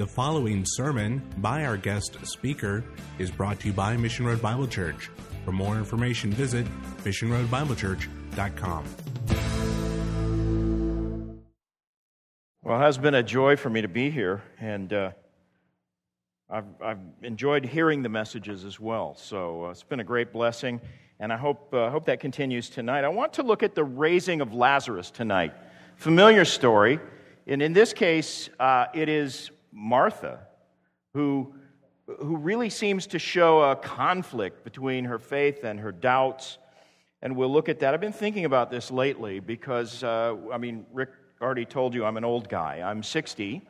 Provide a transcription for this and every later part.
The following sermon by our guest speaker is brought to you by Mission Road Bible Church. For more information, visit missionroadbiblechurch.com. Well, it has been a joy for me to be here, and uh, I've, I've, enjoyed hearing the messages as well. So uh, it's been a great blessing, and I hope, uh, hope that continues tonight. I want to look at the raising of Lazarus tonight. Familiar story, and in this case, uh, it is Martha, who, who really seems to show a conflict between her faith and her doubts. And we'll look at that. I've been thinking about this lately because, uh, I mean, Rick already told you I'm an old guy. I'm 60.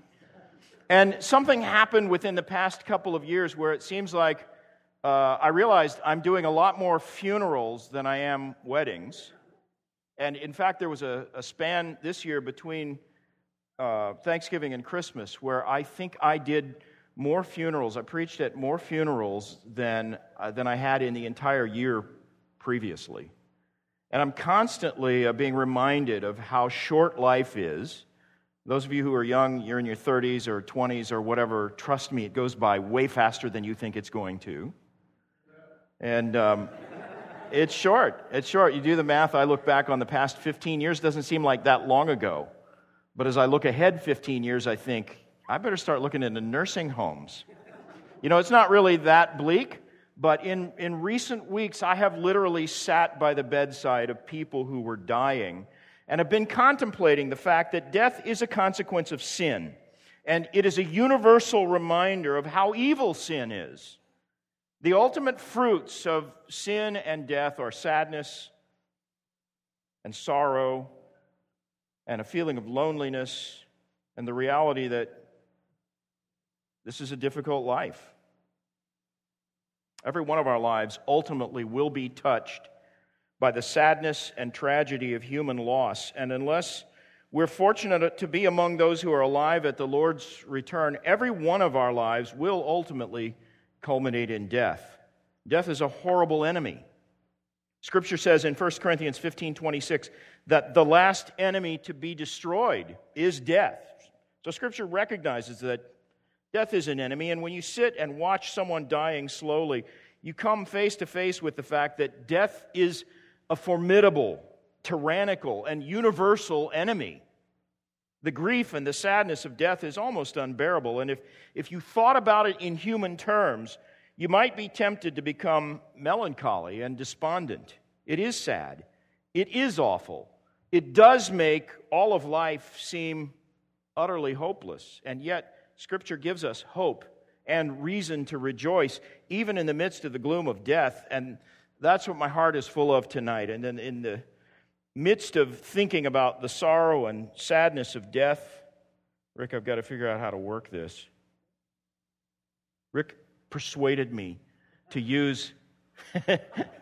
And something happened within the past couple of years where it seems like uh, I realized I'm doing a lot more funerals than I am weddings. And in fact, there was a, a span this year between uh, Thanksgiving and Christmas where I think I did more funerals. I preached at more funerals than, uh, than I had in the entire year previously. And I'm constantly uh, being reminded of how short life is. Those of you who are young, you're in your 30s or 20s or whatever, trust me, it goes by way faster than you think it's going to. And um, it's short. It's short. You do the math, I look back on the past 15 years, doesn't seem like that long ago. But as I look ahead 15 years, I think, I better start looking into nursing homes. You know, it's not really that bleak, but in, in recent weeks, I have literally sat by the bedside of people who were dying and have been contemplating the fact that death is a consequence of sin. And it is a universal reminder of how evil sin is. The ultimate fruits of sin and death are sadness and sorrow and a feeling of loneliness and the reality that this is a difficult life. Every one of our lives ultimately will be touched by the sadness and tragedy of human loss. And unless we're fortunate to be among those who are alive at the Lord's return, every one of our lives will ultimately culminate in death. Death is a horrible enemy. Scripture says in 1 Corinthians 15 26 that the last enemy to be destroyed is death. So Scripture recognizes that death is an enemy, and when you sit and watch someone dying slowly, you come face to face with the fact that death is a formidable, tyrannical, and universal enemy. The grief and the sadness of death is almost unbearable. And if, if you thought about it in human terms, you might be tempted to become melancholy and despondent. It is sad. It is awful. It does make all of life seem utterly hopeless. And yet, Scripture gives us hope and reason to rejoice, even in the midst of the gloom of death. And that's what my heart is full of tonight. And then, in the midst of thinking about the sorrow and sadness of death, Rick, I've got to figure out how to work this. Rick persuaded me to use.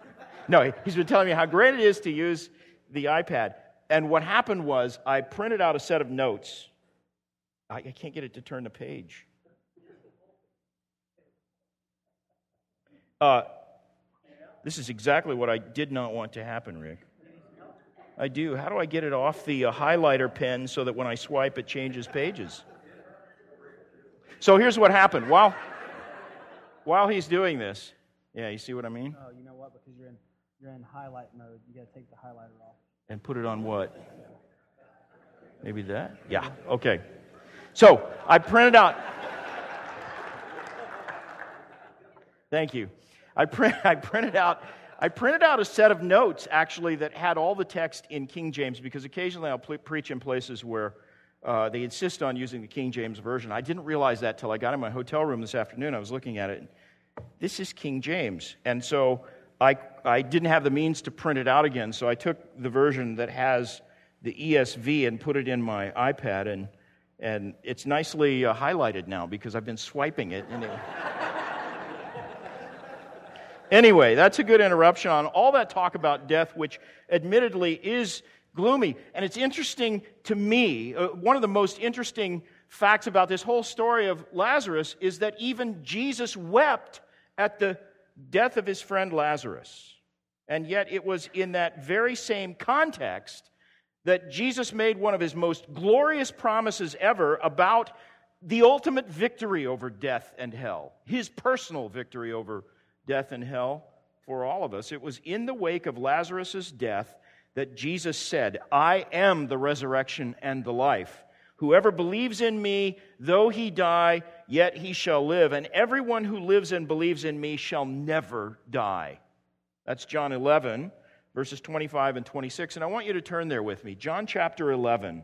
no, he's been telling me how great it is to use the iPad. And what happened was I printed out a set of notes. I, I can't get it to turn the page. Uh, this is exactly what I did not want to happen, Rick. I do. How do I get it off the uh, highlighter pen so that when I swipe it changes pages? So here's what happened. While while he's doing this, yeah, you see what I mean? Oh, you know what? Because you're in you're in highlight mode. You got to take the highlighter off. And put it on what? Maybe that? Yeah. Okay. So I printed out. Thank you. I, print, I printed out. I printed out a set of notes actually that had all the text in King James because occasionally I'll preach in places where uh, they insist on using the King James Version. I didn't realize that till I got in my hotel room this afternoon. I was looking at it. This is King James. And so I, I didn't have the means to print it out again, so I took the version that has the ESV and put it in my iPad, and, and it's nicely uh, highlighted now because I've been swiping it. it anyway, that's a good interruption on all that talk about death, which admittedly is gloomy. And it's interesting to me, uh, one of the most interesting facts about this whole story of Lazarus is that even Jesus wept at the death of his friend Lazarus. And yet, it was in that very same context that Jesus made one of his most glorious promises ever about the ultimate victory over death and hell, his personal victory over death and hell for all of us. It was in the wake of Lazarus' death that Jesus said, I am the resurrection and the life. Whoever believes in me, though he die, yet he shall live. And everyone who lives and believes in me shall never die. That's John 11, verses 25 and 26. And I want you to turn there with me. John chapter 11.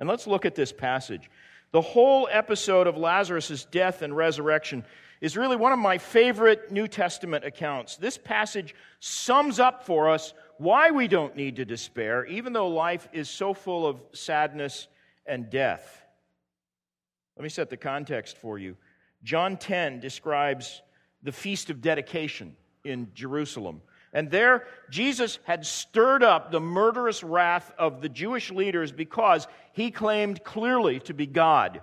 And let's look at this passage. The whole episode of Lazarus' death and resurrection is really one of my favorite New Testament accounts. This passage sums up for us why we don't need to despair, even though life is so full of sadness and death. Let me set the context for you. John 10 describes the Feast of Dedication in Jerusalem. And there, Jesus had stirred up the murderous wrath of the Jewish leaders because he claimed clearly to be God.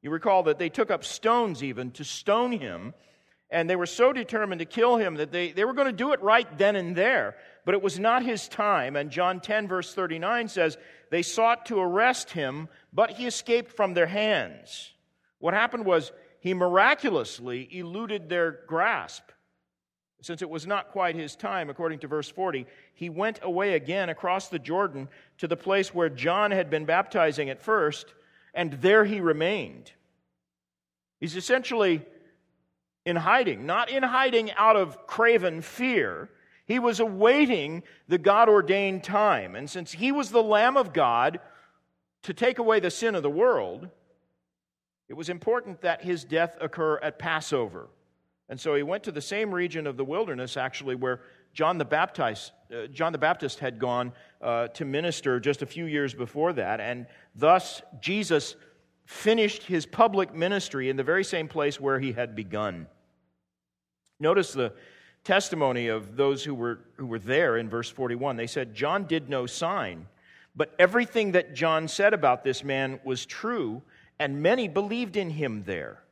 You recall that they took up stones even to stone him, and they were so determined to kill him that they, they were going to do it right then and there. But it was not his time. And John 10, verse 39 says, They sought to arrest him, but he escaped from their hands. What happened was he miraculously eluded their grasp. Since it was not quite his time, according to verse 40, he went away again across the Jordan to the place where John had been baptizing at first, and there he remained. He's essentially in hiding, not in hiding out of craven fear. He was awaiting the God ordained time. And since he was the Lamb of God to take away the sin of the world, it was important that his death occur at Passover. And so he went to the same region of the wilderness, actually, where John the Baptist, uh, John the Baptist had gone uh, to minister just a few years before that. And thus, Jesus finished his public ministry in the very same place where he had begun. Notice the testimony of those who were, who were there in verse 41. They said, John did no sign, but everything that John said about this man was true, and many believed in him there.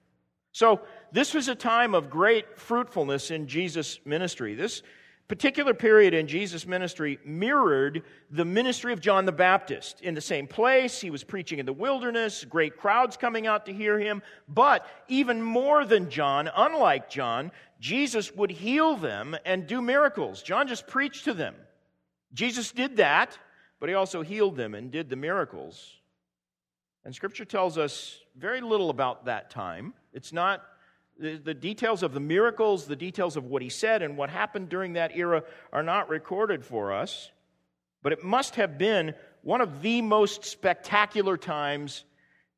So, this was a time of great fruitfulness in Jesus' ministry. This particular period in Jesus' ministry mirrored the ministry of John the Baptist. In the same place, he was preaching in the wilderness, great crowds coming out to hear him. But even more than John, unlike John, Jesus would heal them and do miracles. John just preached to them. Jesus did that, but he also healed them and did the miracles. And Scripture tells us very little about that time. It's not the, the, details of the miracles, the details of what he said and what happened during that era are not recorded for us. But it must have been one of the most spectacular times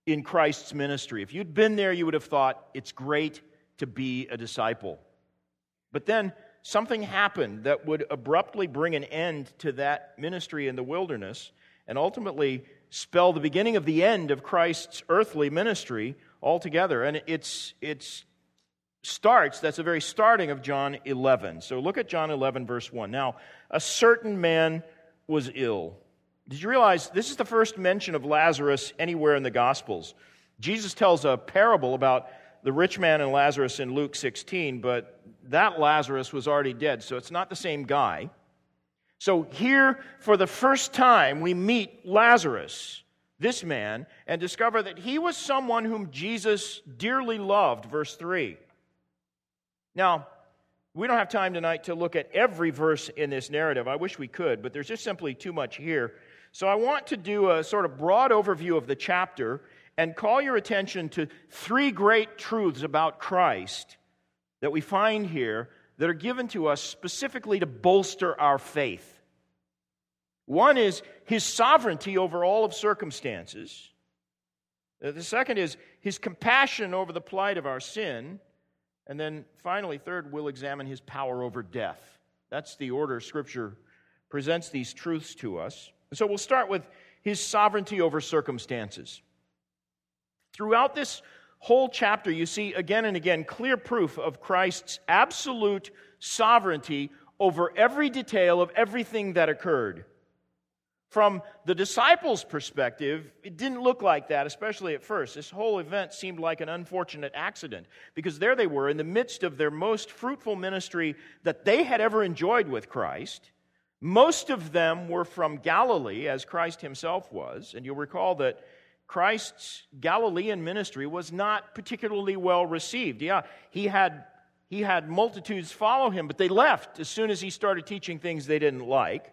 in Christ's ministry. If you'd been there, you would have thought, it's great to be a disciple. But then something happened that would abruptly bring an end to that ministry in the wilderness and ultimately spell the beginning of the end of Christ's earthly ministry altogether. And it's, it's starts, that's the very starting of John 11. So look at John 11, verse 1. Now, a certain man was ill. Did you realize this is the first mention of Lazarus anywhere in the Gospels? Jesus tells a parable about the rich man and Lazarus in Luke 16, but that Lazarus was already dead, so it's not the same guy. So here, for the first time, we meet Lazarus, this man, and discover that he was someone whom Jesus dearly loved, verse 3. Now, we don't have time tonight to look at every verse in this narrative. I wish we could, but there's just simply too much here. So I want to do a sort of broad overview of the chapter and call your attention to three great truths about Christ that we find here that are given to us specifically to bolster our faith. One is his sovereignty over all of circumstances. Uh, the second is his compassion over the plight of our sin. And then finally, third, we'll examine his power over death. That's the order Scripture presents these truths to us. So we'll start with his sovereignty over circumstances. Throughout this whole chapter, you see again and again clear proof of Christ's absolute sovereignty over every detail of everything that occurred. From the disciples' perspective, it didn't look like that, especially at first. This whole event seemed like an unfortunate accident because there they were in the midst of their most fruitful ministry that they had ever enjoyed with Christ. Most of them were from Galilee, as Christ himself was. And you'll recall that Christ's Galilean ministry was not particularly well received. Yeah, he had, he had multitudes follow him, but they left as soon as he started teaching things they didn't like.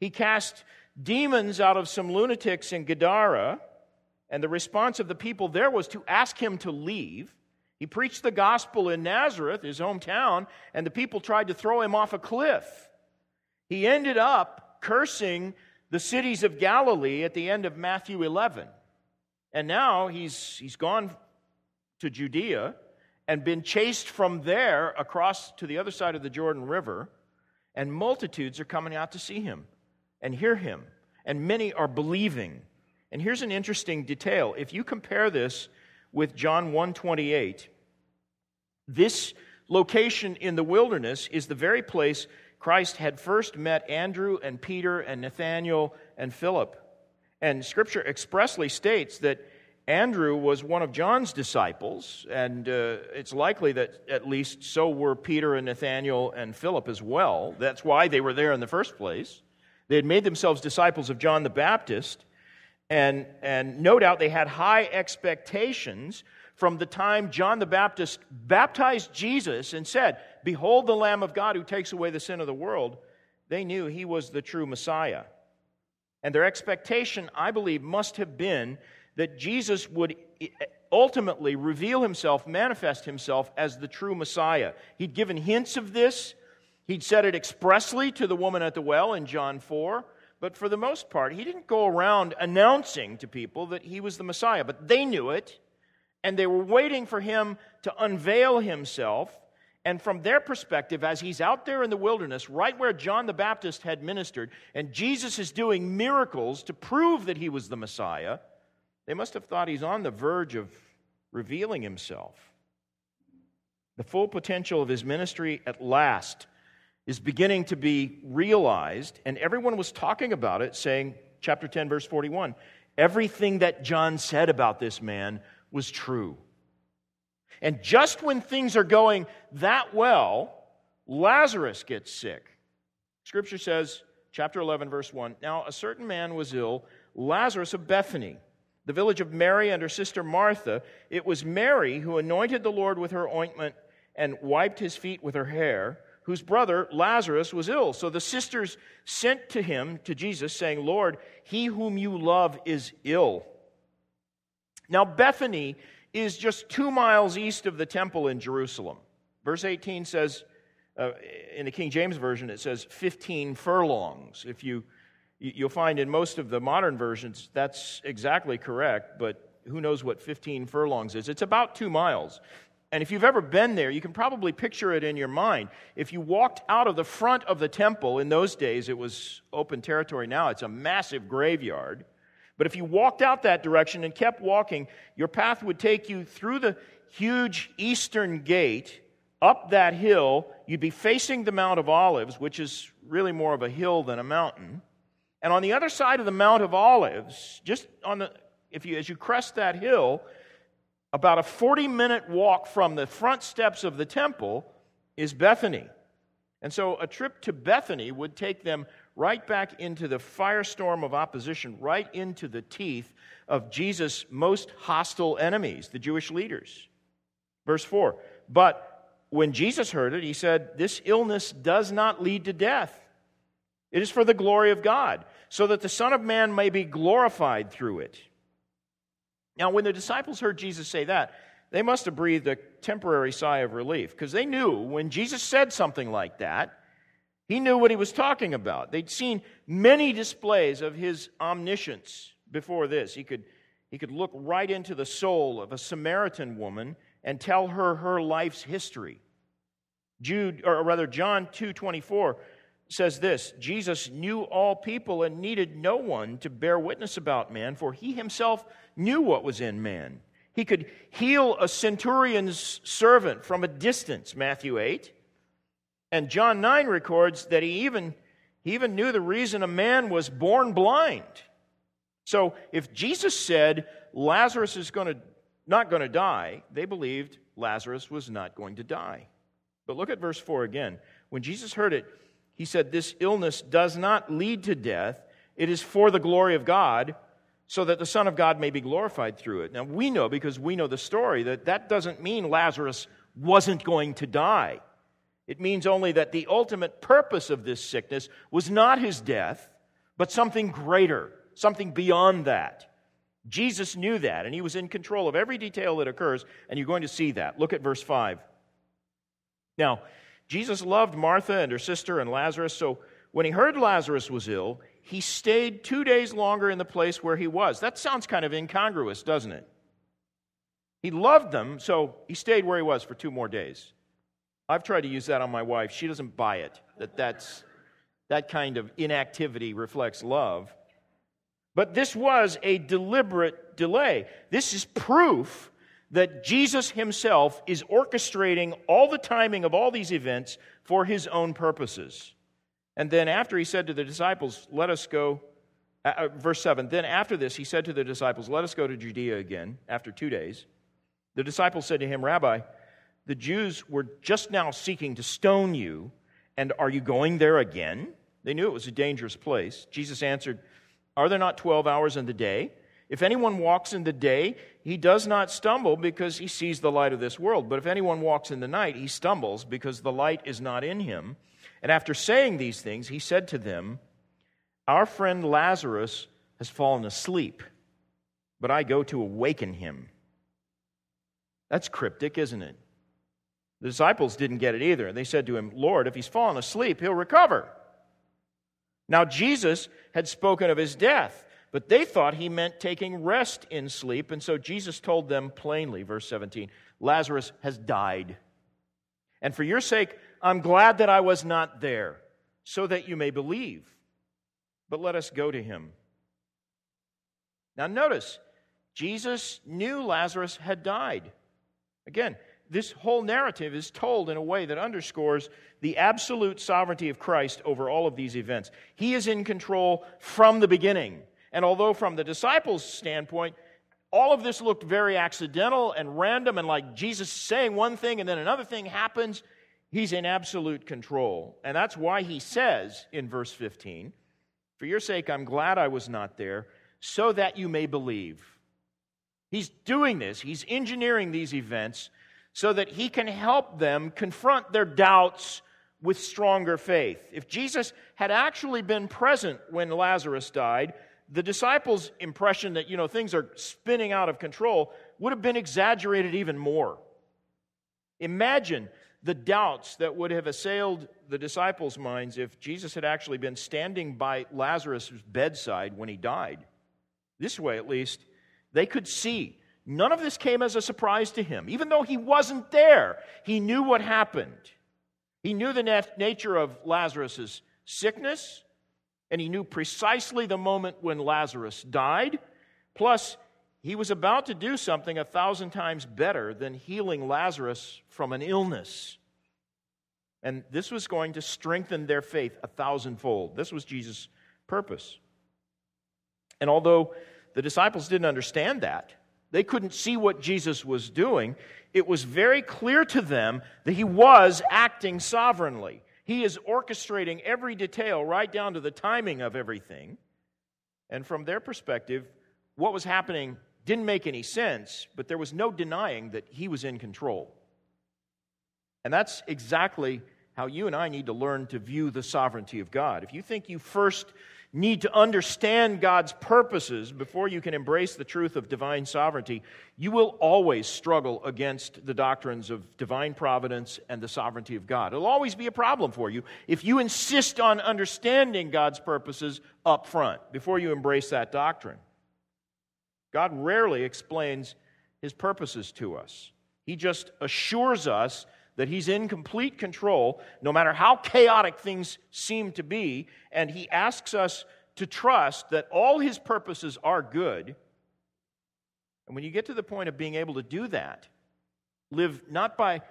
He cast demons out of some lunatics in Gadara, and the response of the people there was to ask him to leave. He preached the gospel in Nazareth, his hometown, and the people tried to throw him off a cliff. He ended up cursing the cities of Galilee at the end of Matthew 11. And now he's, he's gone to Judea and been chased from there across to the other side of the Jordan River, and multitudes are coming out to see him and hear him, and many are believing. And here's an interesting detail. If you compare this with John 128, this location in the wilderness is the very place Christ had first met Andrew and Peter and Nathanael and Philip. And Scripture expressly states that Andrew was one of John's disciples, and uh, it's likely that at least so were Peter and Nathanael and Philip as well. That's why they were there in the first place. They had made themselves disciples of John the Baptist, and, and no doubt they had high expectations from the time John the Baptist baptized Jesus and said, Behold the Lamb of God who takes away the sin of the world. They knew he was the true Messiah. And their expectation, I believe, must have been that Jesus would eh, ultimately reveal himself, manifest himself as the true Messiah. He'd given hints of this. He'd said it expressly to the woman at the well in John 4. But for the most part, he didn't go around announcing to people that he was the Messiah. But they knew it, and they were waiting for him to unveil himself and from their perspective, as he's out there in the wilderness, right where John the Baptist had ministered, and Jesus is doing miracles to prove that he was the Messiah, they must have thought he's on the verge of revealing himself. The full potential of his ministry at last is beginning to be realized, and everyone was talking about it, saying, chapter 10, verse 41, everything that John said about this man was true. And just when things are going that well, Lazarus gets sick. Scripture says, chapter 11, verse 1 Now a certain man was ill, Lazarus of Bethany, the village of Mary and her sister Martha. It was Mary who anointed the Lord with her ointment and wiped his feet with her hair, whose brother Lazarus was ill. So the sisters sent to him, to Jesus, saying, Lord, he whom you love is ill. Now, Bethany is just two miles east of the temple in Jerusalem. Verse 18 says, uh, in the King James Version, it says 15 furlongs. If you, you'll find in most of the modern versions that's exactly correct, but who knows what 15 furlongs is? It's about two miles. And if you've ever been there, you can probably picture it in your mind. If you walked out of the front of the temple, in those days it was open territory, now it's a massive graveyard. But if you walked out that direction and kept walking, your path would take you through the huge eastern gate, up that hill. You'd be facing the Mount of Olives, which is really more of a hill than a mountain. And on the other side of the Mount of Olives, just on the if you as you crest that hill, about a 40 minute walk from the front steps of the temple is Bethany. And so a trip to Bethany would take them right back into the firestorm of opposition, right into the teeth of Jesus' most hostile enemies, the Jewish leaders. Verse 4 But when Jesus heard it, he said, This illness does not lead to death. It is for the glory of God, so that the Son of Man may be glorified through it. Now, when the disciples heard Jesus say that, they must have breathed a temporary sigh of relief because they knew when Jesus said something like that, he knew what he was talking about. They'd seen many displays of his omniscience before this. He could, he could look right into the soul of a Samaritan woman and tell her her life's history. Jude, or rather, John 2:24 says this: Jesus knew all people and needed no one to bear witness about man, for he himself knew what was in man. He could heal a centurion's servant from a distance, Matthew 8. And John 9 records that he even, he even knew the reason a man was born blind. So if Jesus said Lazarus is going to, not going to die, they believed Lazarus was not going to die. But look at verse 4 again. When Jesus heard it, he said, This illness does not lead to death, it is for the glory of God, so that the Son of God may be glorified through it. Now, we know, because we know the story, that that doesn't mean Lazarus wasn't going to die. It means only that the ultimate purpose of this sickness was not his death, but something greater, something beyond that. Jesus knew that, and he was in control of every detail that occurs, and you're going to see that. Look at verse 5. Now, Jesus loved Martha and her sister and Lazarus, so when he heard Lazarus was ill, he stayed two days longer in the place where he was. That sounds kind of incongruous, doesn't it? He loved them, so he stayed where he was for two more days. I've tried to use that on my wife. She doesn't buy it, that that's, that kind of inactivity reflects love. But this was a deliberate delay. This is proof that Jesus himself is orchestrating all the timing of all these events for his own purposes. And then after he said to the disciples, Let us go, uh, uh, verse 7, then after this he said to the disciples, Let us go to Judea again, after two days. The disciples said to him, Rabbi, the Jews were just now seeking to stone you, and are you going there again? They knew it was a dangerous place. Jesus answered, Are there not 12 hours in the day? If anyone walks in the day, he does not stumble because he sees the light of this world. But if anyone walks in the night, he stumbles because the light is not in him. And after saying these things, he said to them, Our friend Lazarus has fallen asleep, but I go to awaken him. That's cryptic, isn't it? The disciples didn't get it either. They said to him, Lord, if he's fallen asleep, he'll recover. Now, Jesus had spoken of his death, but they thought he meant taking rest in sleep. And so Jesus told them plainly, verse 17, Lazarus has died. And for your sake, I'm glad that I was not there, so that you may believe. But let us go to him. Now, notice, Jesus knew Lazarus had died. Again, this whole narrative is told in a way that underscores the absolute sovereignty of Christ over all of these events. He is in control from the beginning. And although, from the disciples' standpoint, all of this looked very accidental and random and like Jesus saying one thing and then another thing happens, He's in absolute control. And that's why he says in verse 15, For your sake, I'm glad I was not there, so that you may believe. He's doing this, he's engineering these events so that he can help them confront their doubts with stronger faith. If Jesus had actually been present when Lazarus died, the disciples' impression that, you know, things are spinning out of control would have been exaggerated even more. Imagine the doubts that would have assailed the disciples' minds if Jesus had actually been standing by Lazarus' bedside when he died. This way, at least, they could see. None of this came as a surprise to him. Even though he wasn't there, he knew what happened. He knew the nat- nature of Lazarus' sickness, and he knew precisely the moment when Lazarus died. Plus, he was about to do something a thousand times better than healing Lazarus from an illness. And this was going to strengthen their faith a thousandfold. This was Jesus' purpose. And although the disciples didn't understand that, they couldn't see what Jesus was doing, it was very clear to them that he was acting sovereignly. He is orchestrating every detail right down to the timing of everything. And from their perspective, what was happening didn't make any sense, but there was no denying that he was in control. And that's exactly how you and I need to learn to view the sovereignty of God. If you think you first need to understand God's purposes before you can embrace the truth of divine sovereignty, you will always struggle against the doctrines of divine providence and the sovereignty of God. It'll always be a problem for you if you insist on understanding God's purposes up front before you embrace that doctrine. God rarely explains his purposes to us. He just assures us that he's in complete control, no matter how chaotic things seem to be, and he asks us to trust that all his purposes are good. And when you get to the point of being able to do that, live not by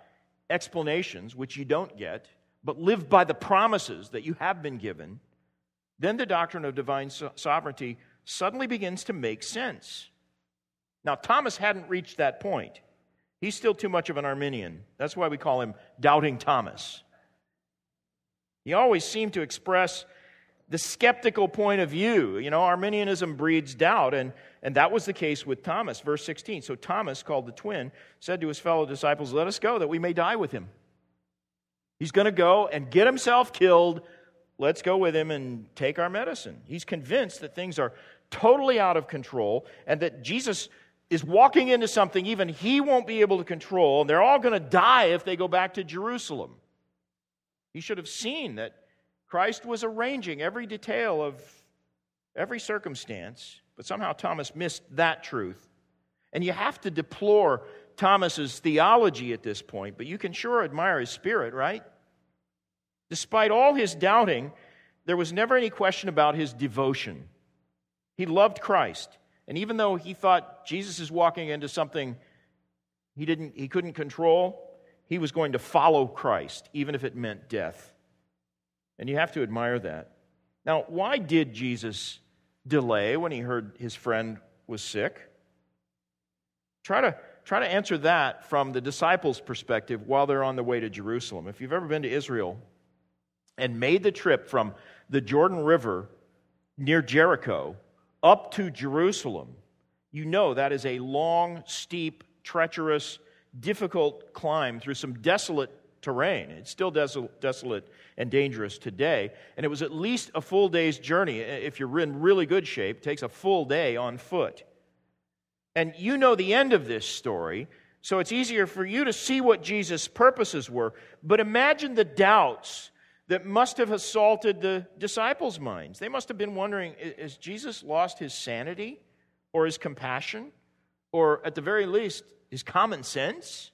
explanations, which you don't get, but live by the promises that you have been given, then the doctrine of divine sovereignty suddenly begins to make sense. Now, Thomas hadn't reached that point. He's still too much of an Arminian. That's why we call him Doubting Thomas. He always seemed to express the skeptical point of view. You know, Arminianism breeds doubt, and, and that was the case with Thomas. Verse 16. So Thomas, called the twin, said to his fellow disciples, Let us go that we may die with him. He's going to go and get himself killed. Let's go with him and take our medicine. He's convinced that things are totally out of control and that Jesus is walking into something even he won't be able to control, and they're all going to die if they go back to Jerusalem. He should have seen that Christ was arranging every detail of every circumstance, but somehow Thomas missed that truth. And you have to deplore Thomas's theology at this point, but you can sure admire his spirit, right? Despite all his doubting, there was never any question about his devotion. He loved Christ. And even though he thought Jesus is walking into something he, didn't, he couldn't control, he was going to follow Christ, even if it meant death. And you have to admire that. Now, why did Jesus delay when he heard his friend was sick? Try to, try to answer that from the disciples' perspective while they're on the way to Jerusalem. If you've ever been to Israel and made the trip from the Jordan River near Jericho up to Jerusalem, you know that is a long, steep, treacherous, difficult climb through some desolate terrain. It's still desolate and dangerous today. And it was at least a full day's journey. If you're in really good shape, it takes a full day on foot. And you know the end of this story, so it's easier for you to see what Jesus' purposes were. But imagine the doubts that must have assaulted the disciples' minds. They must have been wondering has Jesus lost his sanity or his compassion? Or at the very least, his common sense?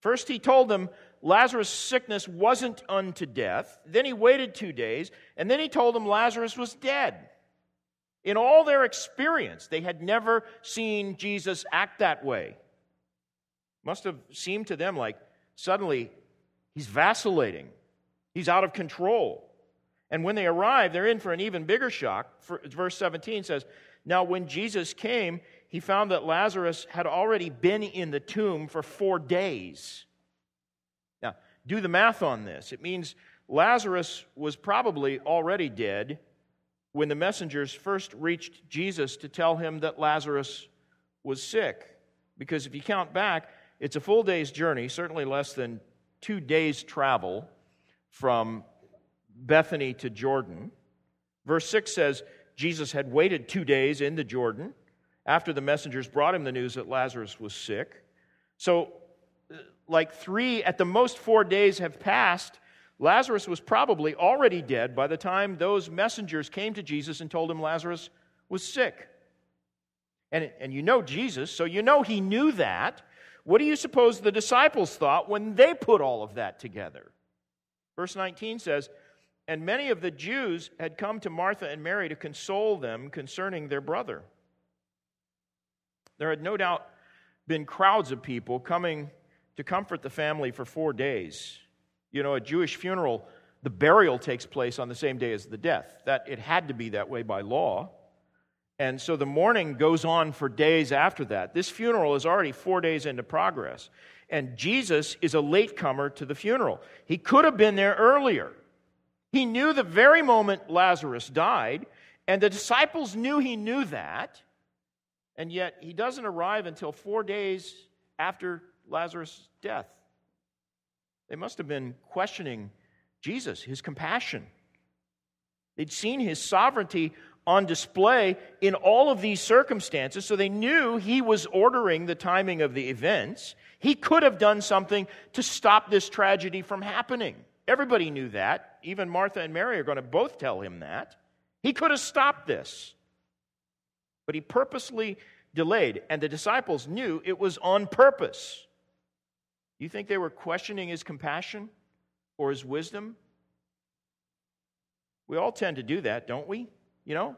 First, he told them Lazarus' sickness wasn't unto death. Then he waited two days, and then he told them Lazarus was dead. In all their experience, they had never seen Jesus act that way. Must have seemed to them like suddenly he's vacillating, he's out of control. And when they arrive, they're in for an even bigger shock. Verse 17 says, Now when Jesus came, he found that Lazarus had already been in the tomb for four days. Now, do the math on this. It means Lazarus was probably already dead when the messengers first reached Jesus to tell him that Lazarus was sick. Because if you count back, it's a full day's journey, certainly less than two days' travel from Bethany to Jordan. Verse 6 says Jesus had waited two days in the Jordan after the messengers brought him the news that Lazarus was sick. So, uh, like three, at the most four days have passed. Lazarus was probably already dead by the time those messengers came to Jesus and told him Lazarus was sick. And, and you know Jesus, so you know he knew that. What do you suppose the disciples thought when they put all of that together? Verse 19 says, And many of the Jews had come to Martha and Mary to console them concerning their brother. There had no doubt been crowds of people coming to comfort the family for four days. You know, a Jewish funeral, the burial takes place on the same day as the death. That it had to be that way by law. And so the mourning goes on for days after that. This funeral is already four days into progress. And Jesus is a latecomer to the funeral. He could have been there earlier. He knew the very moment Lazarus died, and the disciples knew he knew that. And yet, he doesn't arrive until four days after Lazarus' death. They must have been questioning Jesus, his compassion. They'd seen his sovereignty on display in all of these circumstances, so they knew he was ordering the timing of the events. He could have done something to stop this tragedy from happening. Everybody knew that. Even Martha and Mary are going to both tell him that. He could have stopped this. But he purposely delayed, and the disciples knew it was on purpose. You think they were questioning his compassion or his wisdom? We all tend to do that, don't we? You know?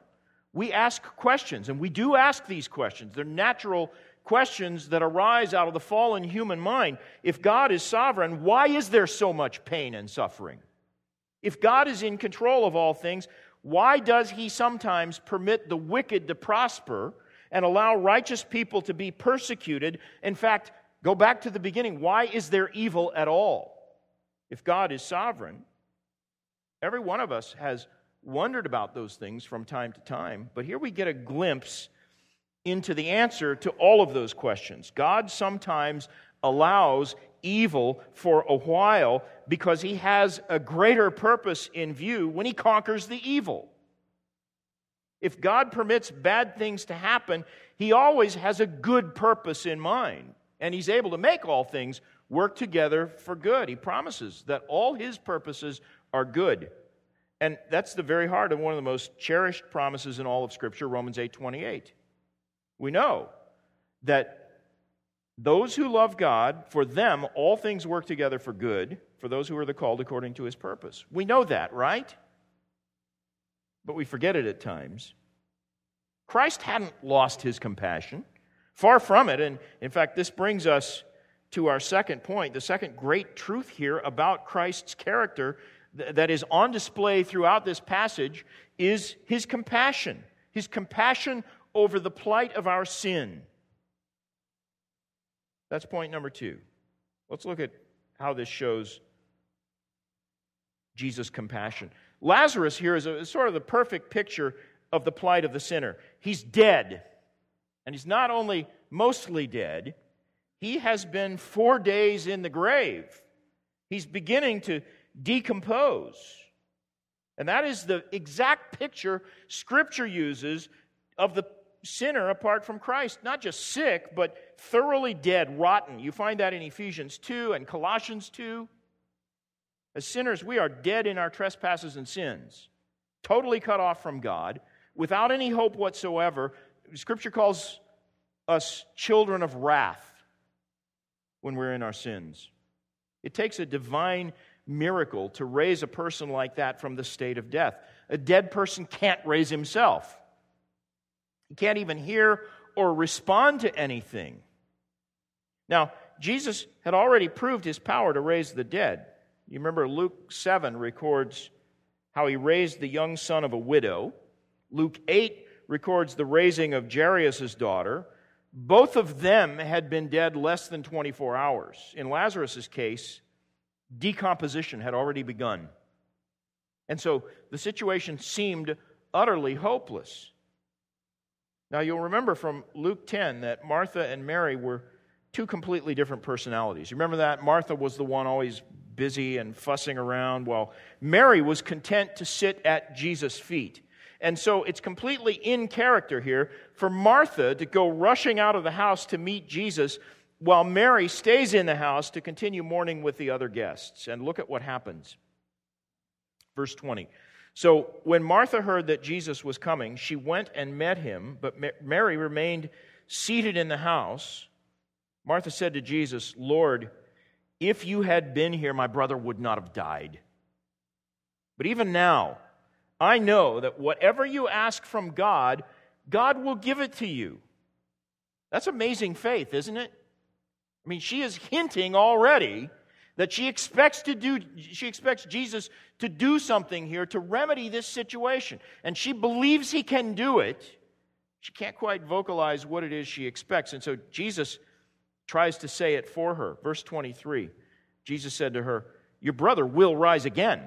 We ask questions, and we do ask these questions. They're natural questions that arise out of the fallen human mind. If God is sovereign, why is there so much pain and suffering? If God is in control of all things, why does he sometimes permit the wicked to prosper and allow righteous people to be persecuted? In fact, go back to the beginning. Why is there evil at all? If God is sovereign, every one of us has wondered about those things from time to time, but here we get a glimpse into the answer to all of those questions. God sometimes allows evil for a while because he has a greater purpose in view when he conquers the evil. If God permits bad things to happen, he always has a good purpose in mind, and he's able to make all things work together for good. He promises that all his purposes are good. And that's the very heart of one of the most cherished promises in all of Scripture, Romans 8 28. We know that those who love God, for them, all things work together for good, for those who are the called according to his purpose. We know that, right? But we forget it at times. Christ hadn't lost his compassion. Far from it. And in fact, this brings us to our second point, the second great truth here about Christ's character that is on display throughout this passage is his compassion. His compassion over the plight of our sin. That's point number two. Let's look at how this shows Jesus' compassion. Lazarus here is, a, is sort of the perfect picture of the plight of the sinner. He's dead. And he's not only mostly dead, he has been four days in the grave. He's beginning to decompose. And that is the exact picture Scripture uses of the sinner apart from Christ. Not just sick, but thoroughly dead, rotten. You find that in Ephesians 2 and Colossians 2. As sinners, we are dead in our trespasses and sins, totally cut off from God, without any hope whatsoever. Scripture calls us children of wrath when we're in our sins. It takes a divine miracle to raise a person like that from the state of death. A dead person can't raise himself, he can't even hear or respond to anything. Now, Jesus had already proved his power to raise the dead. You remember Luke 7 records how he raised the young son of a widow. Luke 8 records the raising of Jairus' daughter. Both of them had been dead less than 24 hours. In Lazarus' case, decomposition had already begun. And so the situation seemed utterly hopeless. Now, you'll remember from Luke 10 that Martha and Mary were two completely different personalities. You remember that? Martha was the one always busy and fussing around, while Mary was content to sit at Jesus' feet. And so it's completely in character here for Martha to go rushing out of the house to meet Jesus while Mary stays in the house to continue mourning with the other guests. And look at what happens. Verse 20. So when Martha heard that Jesus was coming, she went and met him, but Mary remained seated in the house. Martha said to Jesus, Lord, if you had been here, my brother would not have died. But even now, I know that whatever you ask from God, God will give it to you. That's amazing faith, isn't it? I mean, she is hinting already that she expects to do she expects Jesus to do something here to remedy this situation. And she believes he can do it. She can't quite vocalize what it is she expects. And so Jesus tries to say it for her. Verse 23 Jesus said to her your brother will rise again.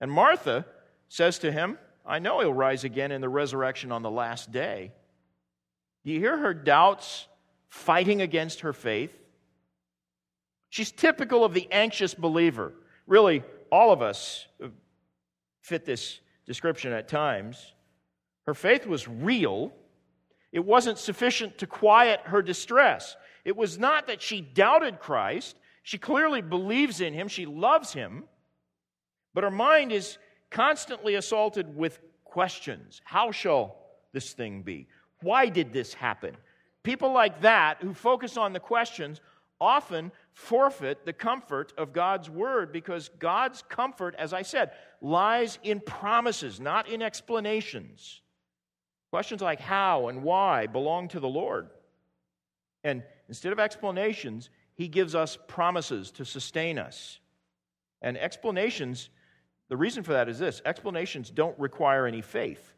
And Martha says to him I know he'll rise again in the resurrection on the last day. Do you hear her doubts fighting against her faith She's typical of the anxious believer. Really, all of us fit this description at times. Her faith was real. It wasn't sufficient to quiet her distress. It was not that she doubted Christ. She clearly believes in him, she loves him. But her mind is constantly assaulted with questions How shall this thing be? Why did this happen? People like that who focus on the questions often forfeit the comfort of God's word because God's comfort, as I said, lies in promises, not in explanations. Questions like how and why belong to the Lord. And instead of explanations, He gives us promises to sustain us. And explanations, the reason for that is this explanations don't require any faith.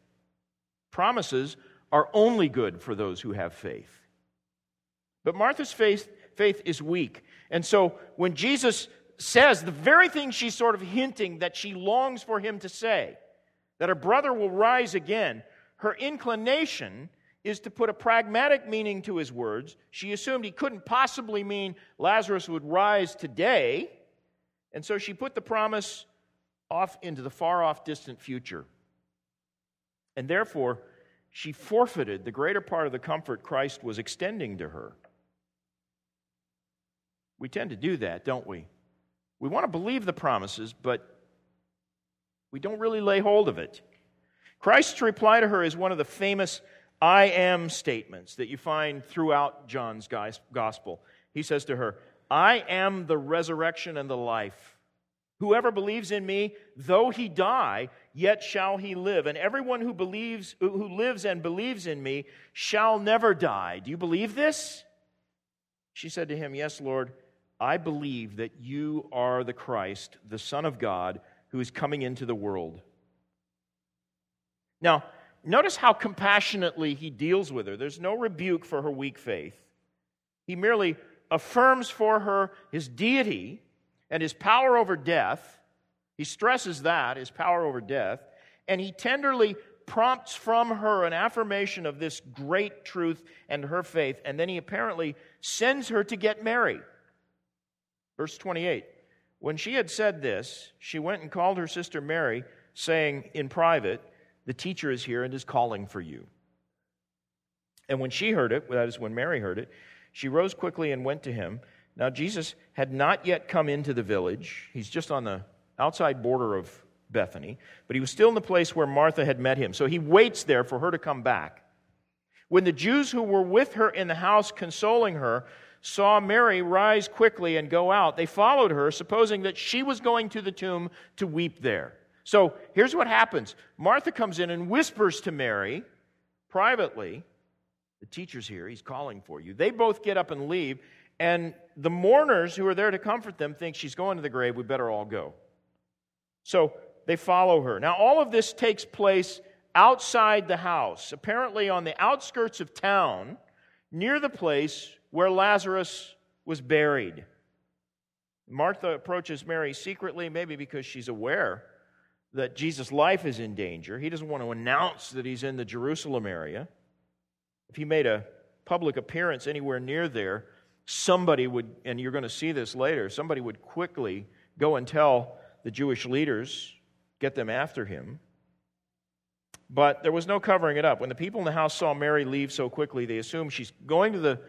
Promises are only good for those who have faith. But Martha's faith faith is weak. And so when Jesus says the very thing she's sort of hinting that she longs for him to say, that her brother will rise again, her inclination is to put a pragmatic meaning to his words. She assumed he couldn't possibly mean Lazarus would rise today, and so she put the promise off into the far off distant future. And therefore, she forfeited the greater part of the comfort Christ was extending to her. We tend to do that, don't we? We want to believe the promises, but we don't really lay hold of it. Christ's reply to her is one of the famous I am statements that you find throughout John's gospel. He says to her, I am the resurrection and the life. Whoever believes in me, though he die, yet shall he live. And everyone who believes who lives and believes in me shall never die. Do you believe this? She said to him, Yes, Lord. I believe that you are the Christ, the Son of God, who is coming into the world. Now, notice how compassionately he deals with her. There's no rebuke for her weak faith. He merely affirms for her his deity and his power over death. He stresses that, his power over death. And he tenderly prompts from her an affirmation of this great truth and her faith. And then he apparently sends her to get Mary. Verse 28 When she had said this, she went and called her sister Mary, saying in private, The teacher is here and is calling for you. And when she heard it, that is when Mary heard it, she rose quickly and went to him. Now, Jesus had not yet come into the village. He's just on the outside border of Bethany, but he was still in the place where Martha had met him. So he waits there for her to come back. When the Jews who were with her in the house consoling her saw Mary rise quickly and go out, they followed her, supposing that she was going to the tomb to weep there. So here's what happens Martha comes in and whispers to Mary privately, The teacher's here, he's calling for you. They both get up and leave, and the mourners who are there to comfort them think she's going to the grave, we better all go. So they follow her. Now, all of this takes place outside the house, apparently on the outskirts of town, near the place where Lazarus was buried. Martha approaches Mary secretly, maybe because she's aware that Jesus' life is in danger. He doesn't want to announce that he's in the Jerusalem area. If he made a public appearance anywhere near there, somebody would, and you're going to see this later, somebody would quickly go and tell the Jewish leaders, get them after him. But there was no covering it up. When the people in the house saw Mary leave so quickly, they assumed she's going to the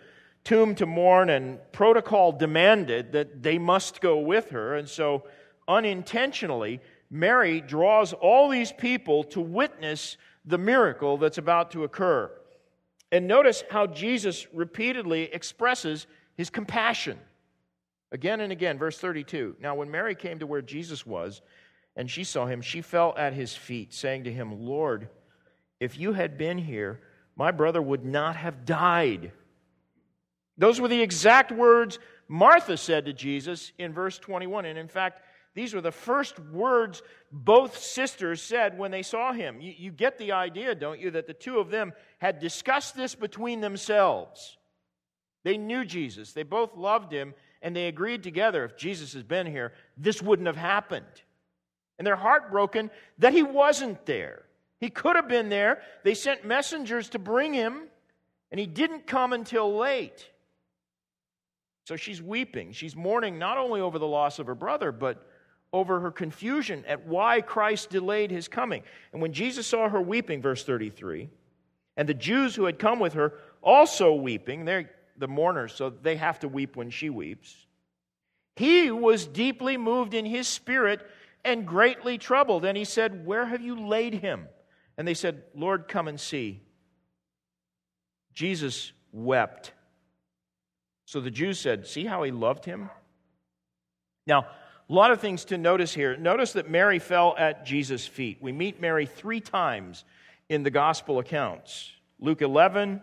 tomb to mourn, and protocol demanded that they must go with her. And so, unintentionally, Mary draws all these people to witness the miracle that's about to occur. And notice how Jesus repeatedly expresses his compassion. Again and again, verse 32. Now, when Mary came to where Jesus was and she saw him, she fell at his feet, saying to him, Lord, if you had been here, my brother would not have died. Those were the exact words Martha said to Jesus in verse 21. And in fact, these were the first words both sisters said when they saw him. You, you, get the idea, don't you, that the two of them had discussed this between themselves. They knew Jesus, they both loved him, and they agreed together if Jesus has been here, this wouldn't have happened. And they're heartbroken that he wasn't there. He could have been there. They sent messengers to bring him, and he didn't come until late. So she's weeping. She's mourning not only over the loss of her brother, but over her confusion at why Christ delayed his coming. And when Jesus saw her weeping, verse 33, and the Jews who had come with her also weeping, they're the mourners, so they have to weep when she weeps. He was deeply moved in his spirit and greatly troubled. And he said, Where have you laid him? And they said, Lord, come and see. Jesus wept. So the Jews said, See how he loved him? Now, a lot of things to notice here. Notice that Mary fell at Jesus' feet. We meet Mary three times in the gospel accounts Luke 11,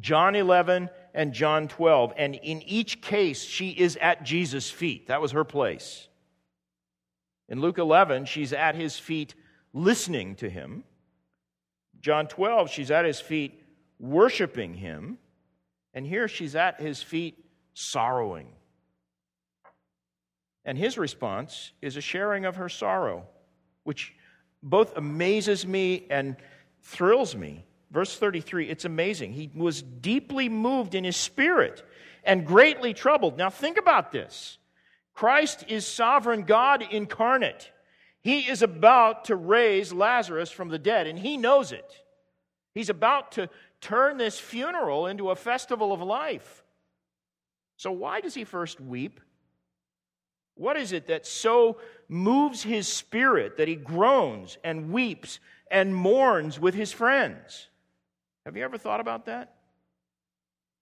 John 11, and John 12. And in each case, she is at Jesus' feet. That was her place. In Luke 11, she's at his feet listening to him. John 12, she's at his feet worshiping him. And here she's at his feet sorrowing. And his response is a sharing of her sorrow, which both amazes me and thrills me. Verse 33, it's amazing. He was deeply moved in his spirit and greatly troubled. Now, think about this Christ is sovereign God incarnate. He is about to raise Lazarus from the dead, and he knows it. He's about to turn this funeral into a festival of life. So, why does he first weep? What is it that so moves his spirit that he groans and weeps and mourns with his friends? Have you ever thought about that?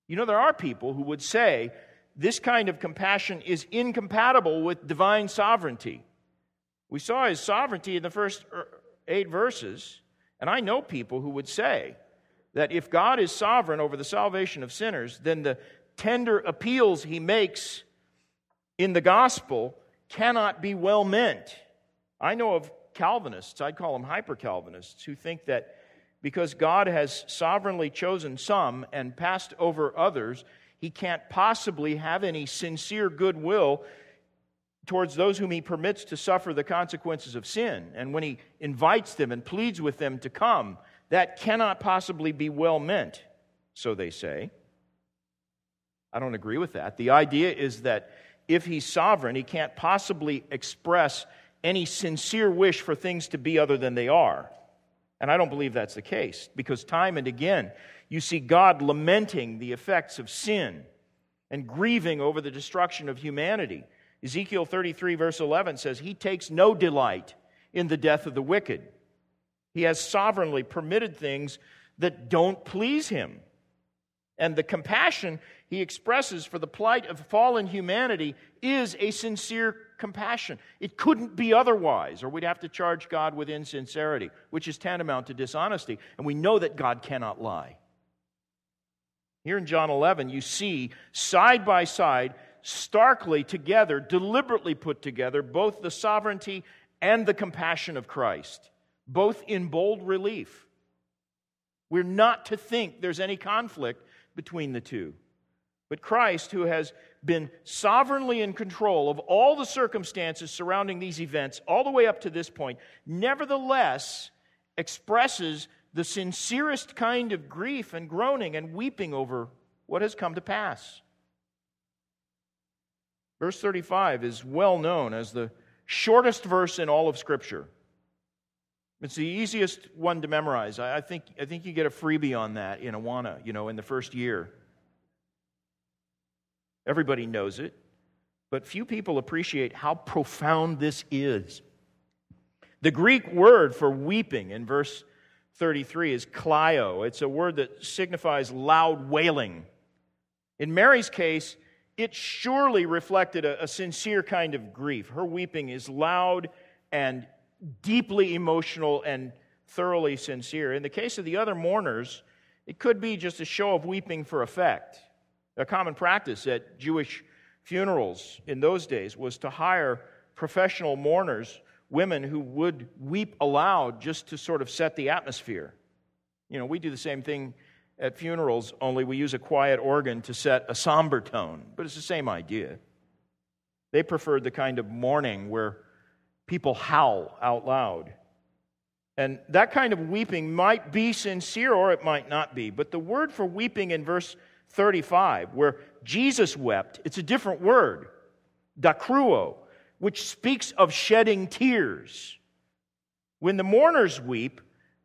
You know, there are people who would say this kind of compassion is incompatible with divine sovereignty. We saw his sovereignty in the first er, eight verses, and I know people who would say that if God is sovereign over the salvation of sinners, then the tender appeals he makes in the gospel cannot be well meant. I know of Calvinists, I'd call them hyper Calvinists, who think that because God has sovereignly chosen some and passed over others, he can't possibly have any sincere goodwill towards those whom he permits to suffer the consequences of sin. And when he invites them and pleads with them to come, that cannot possibly be well meant, so they say. I don't agree with that. The idea is that if he's sovereign, he can't possibly express any sincere wish for things to be other than they are. And I don't believe that's the case because time and again you see God lamenting the effects of sin and grieving over the destruction of humanity. Ezekiel 33, verse 11 says, He takes no delight in the death of the wicked. He has sovereignly permitted things that don't please him. And the compassion he expresses for the plight of fallen humanity is a sincere compassion. It couldn't be otherwise, or we'd have to charge God with insincerity, which is tantamount to dishonesty. And we know that God cannot lie. Here in John 11, you see side by side, starkly together, deliberately put together, both the sovereignty and the compassion of Christ, both in bold relief. We're not to think there's any conflict between the two. But Christ, who has been sovereignly in control of all the circumstances surrounding these events, all the way up to this point, nevertheless expresses the sincerest kind of grief and groaning and weeping over what has come to pass. Verse 35 is well known as the shortest verse in all of Scripture. It's the easiest one to memorize. I think, I think you get a freebie on that in Awana, you know, in the first year. Everybody knows it, but few people appreciate how profound this is. The Greek word for weeping in verse 33 is klaio. It's a word that signifies loud wailing. In Mary's case, it surely reflected a, a, sincere kind of grief. Her weeping is loud and deeply emotional and thoroughly sincere. In the case of the other mourners, it could be just a show of weeping for effect. A common practice at Jewish funerals in those days was to hire professional mourners, women who would weep aloud just to sort of set the atmosphere. You know, we do the same thing at funerals, only we use a quiet organ to set a somber tone, but it's the same idea. They preferred the kind of mourning where people howl out loud. And that kind of weeping might be sincere or it might not be. But the word for weeping in verse 35, where Jesus wept, it's a different word, dakruo, which speaks of shedding tears. When the mourners weep,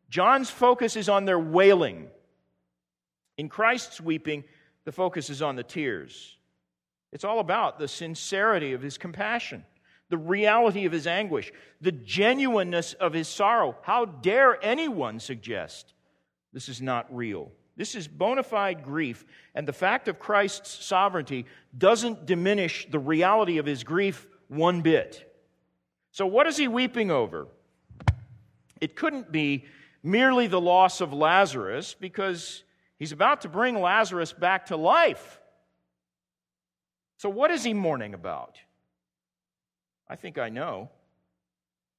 John's focus is on their wailing. In Christ's weeping, the focus is on the tears. It's all about the sincerity of his compassion, the reality of his anguish, the genuineness of his sorrow. How dare anyone suggest this is not real? This is bona fide grief, and the fact of Christ's sovereignty doesn't diminish the reality of his grief one bit. So, what is he weeping over? It couldn't be merely the loss of Lazarus, because he's about to bring Lazarus back to life. So, what is he mourning about? I think I know.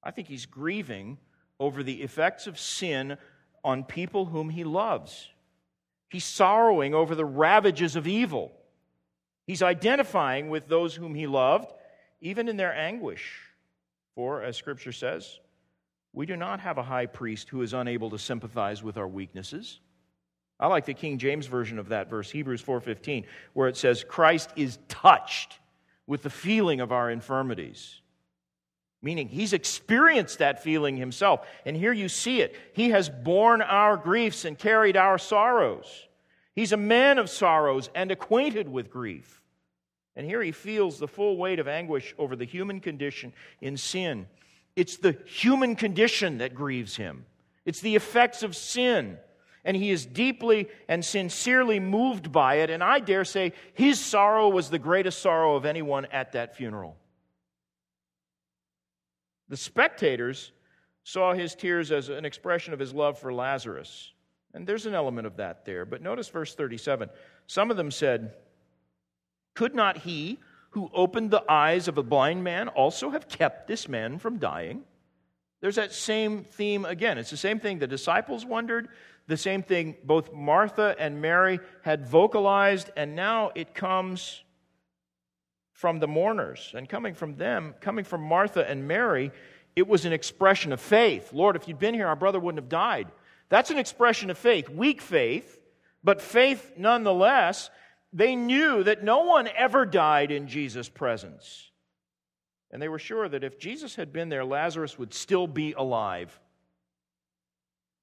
I think he's grieving over the effects of sin on people whom he loves. He's sorrowing over the ravages of evil. He's identifying with those whom he loved, even in their anguish. For, as Scripture says, We do not have a high priest who is unable to sympathize with our weaknesses. I like the King James version of that verse, Hebrews 4:15, where it says Christ is touched with the feeling of our infirmities. Meaning he's experienced that feeling himself. And here you see it. He has borne our griefs and carried our sorrows. He's a man of sorrows and acquainted with grief. And here he feels the full weight of anguish over the human condition in sin. It's the human condition that grieves him, it's the effects of sin. And he is deeply and sincerely moved by it. And I dare say his sorrow was the greatest sorrow of anyone at that funeral. The spectators saw his tears as an expression of his love for Lazarus. And there's an element of that there. But notice verse 37. Some of them said, Could not he who opened the eyes of a blind man also have kept this man from dying? There's that same theme again. It's the same thing the disciples wondered, the same thing both Martha and Mary had vocalized, and now it comes from the mourners. And coming from them, coming from Martha and Mary, it was an expression of faith. Lord, if you'd been here, our brother wouldn't have died. That's an expression of faith, weak faith, but faith nonetheless. They knew that no one ever died in Jesus' presence. And they were sure that if Jesus had been there, Lazarus would still be alive.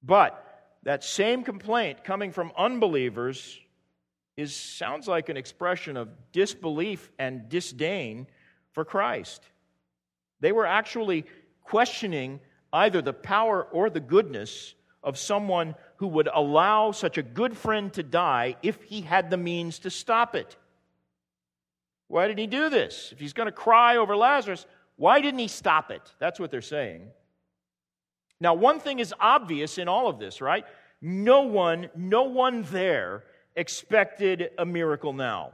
But that same complaint coming from unbelievers is, sounds like an expression of disbelief and disdain for Christ. They were actually questioning either the power or the goodness of someone who would allow such a good friend to die if he had the means to stop it. Why did he do this? If he's going to cry over Lazarus, why didn't he stop it? That's what they're saying. Now, one thing is obvious in all of this, right? No one, no one there expected a miracle now.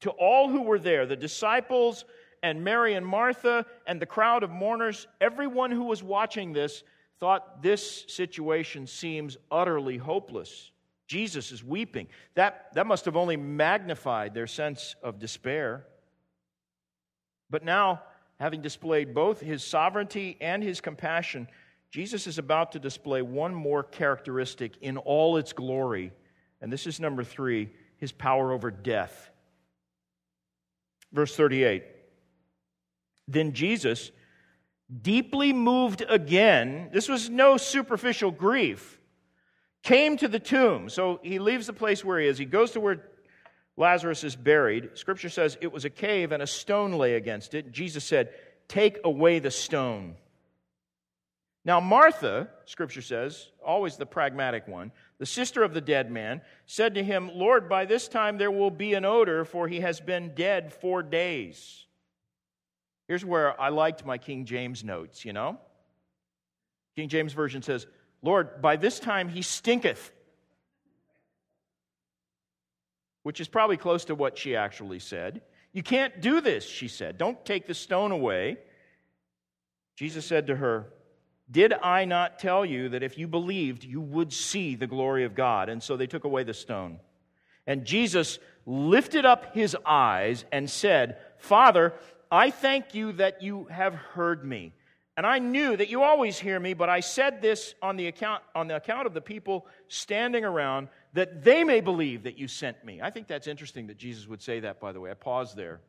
To all who were there, the disciples and Mary and Martha and the crowd of mourners, everyone who was watching this thought this situation seems utterly hopeless. Jesus is weeping. That, that must have only magnified their sense of despair. But now, having displayed both his sovereignty and his compassion, Jesus is about to display one more characteristic in all its glory. And this is number three his power over death. Verse 38 Then Jesus deeply moved again, this was no superficial grief, came to the tomb. So he leaves the place where he is. He goes to where Lazarus is buried. Scripture says it was a cave and a stone lay against it. Jesus said, Take away the stone. Now, Martha, Scripture says, always the pragmatic one, the sister of the dead man, said to him, Lord, by this time there will be an odor, for he has been dead four days. Here's where I liked my King James notes, you know? King James Version says, Lord, by this time he stinketh. Which is probably close to what she actually said. You can't do this, she said. Don't take the stone away. Jesus said to her, Did I not tell you that if you believed, you would see the glory of God? And so they took away the stone. And Jesus lifted up his eyes and said, Father, I thank you that you have heard me. And I knew that you always hear me, but I said this on the account, on the account of the people standing around, that they may believe that you sent me. I think that's interesting that Jesus would say that, by the way. I pause there.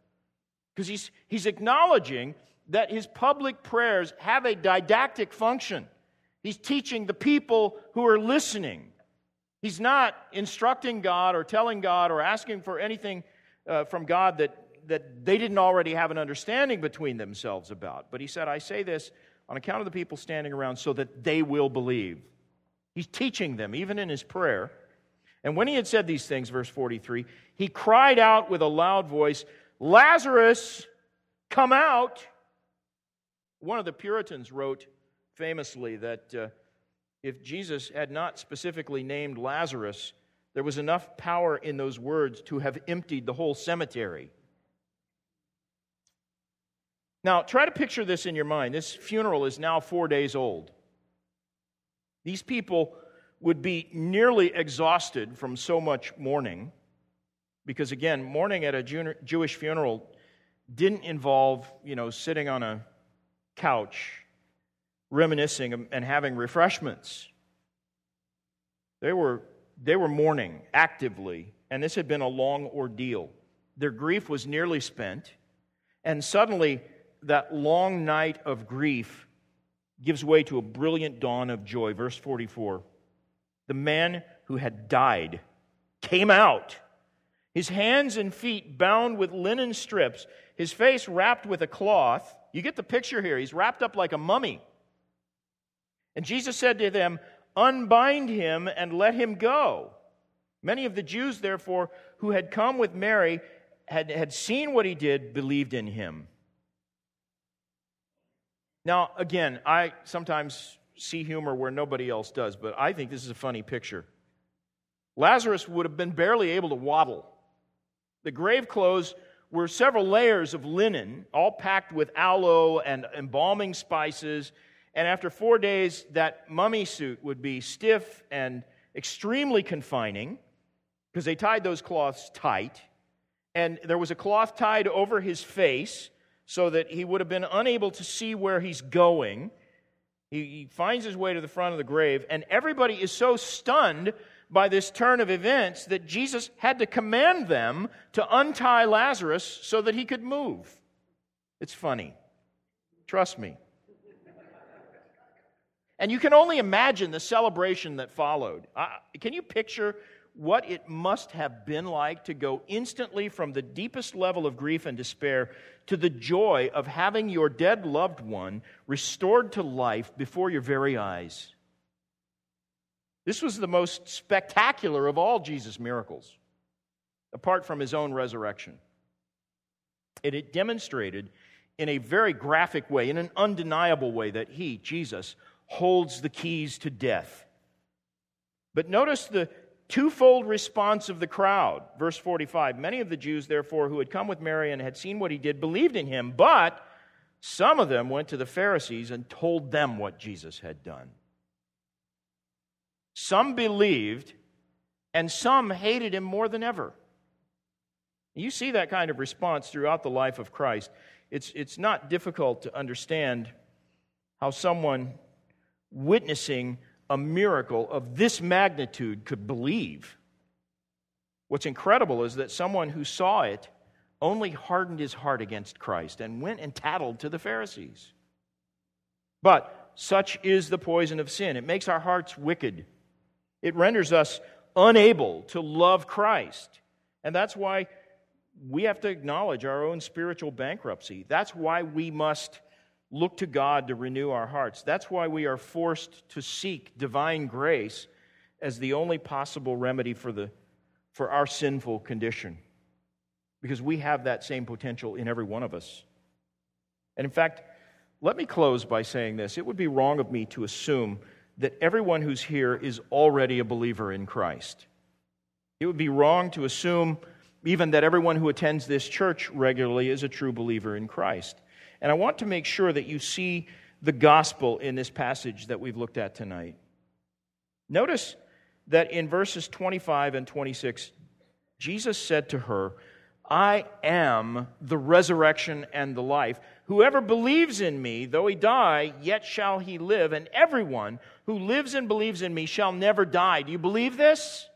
Because he's, he's acknowledging that his public prayers have a didactic function. He's teaching the people who are listening. He's not instructing God or telling God or asking for anything uh, from God that that they didn't already have an understanding between themselves about. But he said, I say this on account of the people standing around so that they will believe. He's teaching them, even in his prayer. And when he had said these things, verse 43, he cried out with a loud voice, Lazarus, come out. One of the Puritans wrote famously that uh, if Jesus had not specifically named Lazarus, there was enough power in those words to have emptied the whole cemetery. Now, try to picture this in your mind. This funeral is now four days old. These people would be nearly exhausted from so much mourning, because again, mourning at a Jewish funeral didn't involve, you know, sitting on a couch reminiscing and having refreshments. They were, they were mourning actively, and this had been a long ordeal. Their grief was nearly spent, and suddenly that long night of grief gives way to a brilliant dawn of joy. Verse 44 The man who had died came out, his hands and feet bound with linen strips, his face wrapped with a cloth. You get the picture here. He's wrapped up like a mummy. And Jesus said to them, Unbind him and let him go. Many of the Jews, therefore, who had come with Mary, had, had seen what he did, believed in him. Now, again, I sometimes see humor where nobody else does, but I think this is a funny picture. Lazarus would have been barely able to waddle. The grave clothes were several layers of linen, all packed with aloe and embalming spices. And after four days, that mummy suit would be stiff and extremely confining because they tied those cloths tight. And there was a cloth tied over his face so that he would have been unable to see where he's going. He, finds his way to the front of the grave, and everybody is so stunned by this turn of events that Jesus had to command them to untie Lazarus so that he could move. It's funny. Trust me. And you can only imagine the celebration that followed. Uh, can you picture what it must have been like to go instantly from the deepest level of grief and despair to the joy of having your dead loved one restored to life before your very eyes. This was the most spectacular of all Jesus' miracles, apart from his own resurrection. And it demonstrated in a very graphic way, in an undeniable way, that he, Jesus, holds the keys to death. But notice the twofold response of the crowd. Verse 45 Many of the Jews, therefore, who had come with Mary and had seen what he did, believed in him, but some of them went to the Pharisees and told them what Jesus had done. Some believed, and some hated him more than ever. You see that kind of response throughout the life of Christ. It's, it's not difficult to understand how someone witnessing a miracle of this magnitude could believe. What's incredible is that someone who saw it only hardened his heart against Christ and went and tattled to the Pharisees. But such is the poison of sin. It makes our hearts wicked, it renders us unable to love Christ. And that's why we have to acknowledge our own spiritual bankruptcy. That's why we must look to God to renew our hearts. That's why we are forced to seek divine grace as the only possible remedy for, the, for our sinful condition. Because we have that same potential in every one of us. And in fact, let me close by saying this. It would be wrong of me to assume that everyone who's here is already a believer in Christ. It would be wrong to assume even that everyone who attends this church regularly is a true believer in Christ. And I want to make sure that you see the gospel in this passage that we've looked at tonight. Notice that in verses 25 and 26, Jesus said to her, I am the resurrection and the life. Whoever believes in me, though he die, yet shall he live. And everyone who lives and believes in me shall never die. Do you believe this?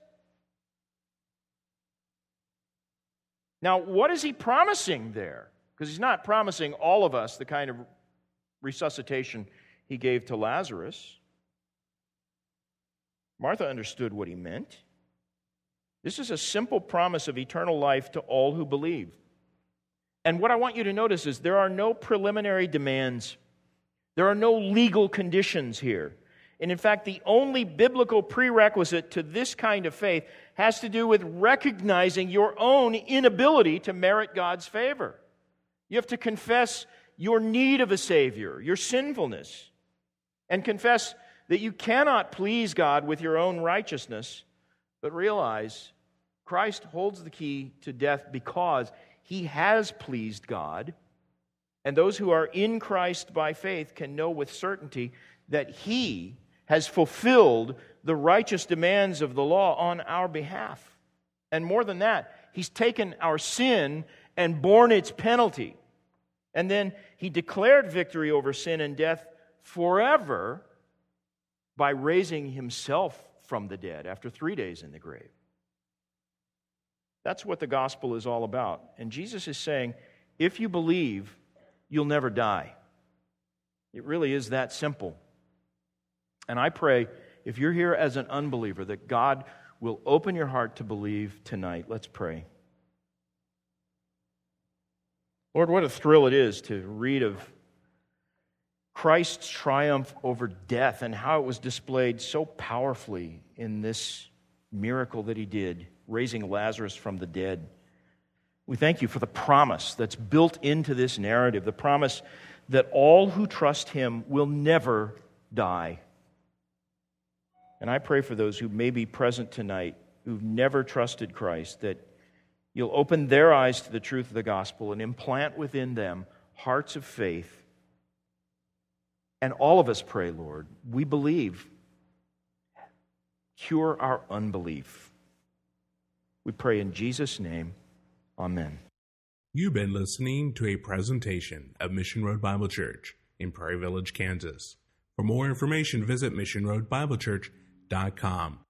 Now, what is he promising there? Because he's not promising all of us the kind of resuscitation he gave to Lazarus. Martha understood what he meant. This is a simple promise of eternal life to all who believe. And what I want you to notice is there are no preliminary demands, there are no legal conditions here. And in fact, the only biblical prerequisite to this kind of faith has to do with recognizing your own inability to merit God's favor. You have to confess your need of a Savior, your sinfulness, and confess that you cannot please God with your own righteousness, but realize Christ holds the key to death because he has pleased God. And those who are in Christ by faith can know with certainty that he has fulfilled the righteous demands of the law on our behalf. And more than that, he's taken our sin and borne its penalty. And then he declared victory over sin and death forever by raising himself from the dead after three days in the grave. That's what the gospel is all about. And Jesus is saying, if you believe, you'll never die. It really is that simple. And I pray, if you're here as an unbeliever, that God will open your heart to believe tonight. Let's pray. Lord, what a thrill it is to read of Christ's triumph over death and how it was displayed so powerfully in this miracle that he did, raising Lazarus from the dead. We thank you for the promise that's built into this narrative the promise that all who trust him will never die. And I pray for those who may be present tonight who've never trusted Christ that you'll open their eyes to the truth of the gospel and implant within them hearts of faith and all of us pray, Lord, we believe. Cure our unbelief. We pray in Jesus' name. Amen. You've been listening to a presentation of Mission Road Bible Church in Prairie Village, Kansas. For more information, visit missionroadbiblechurch.com.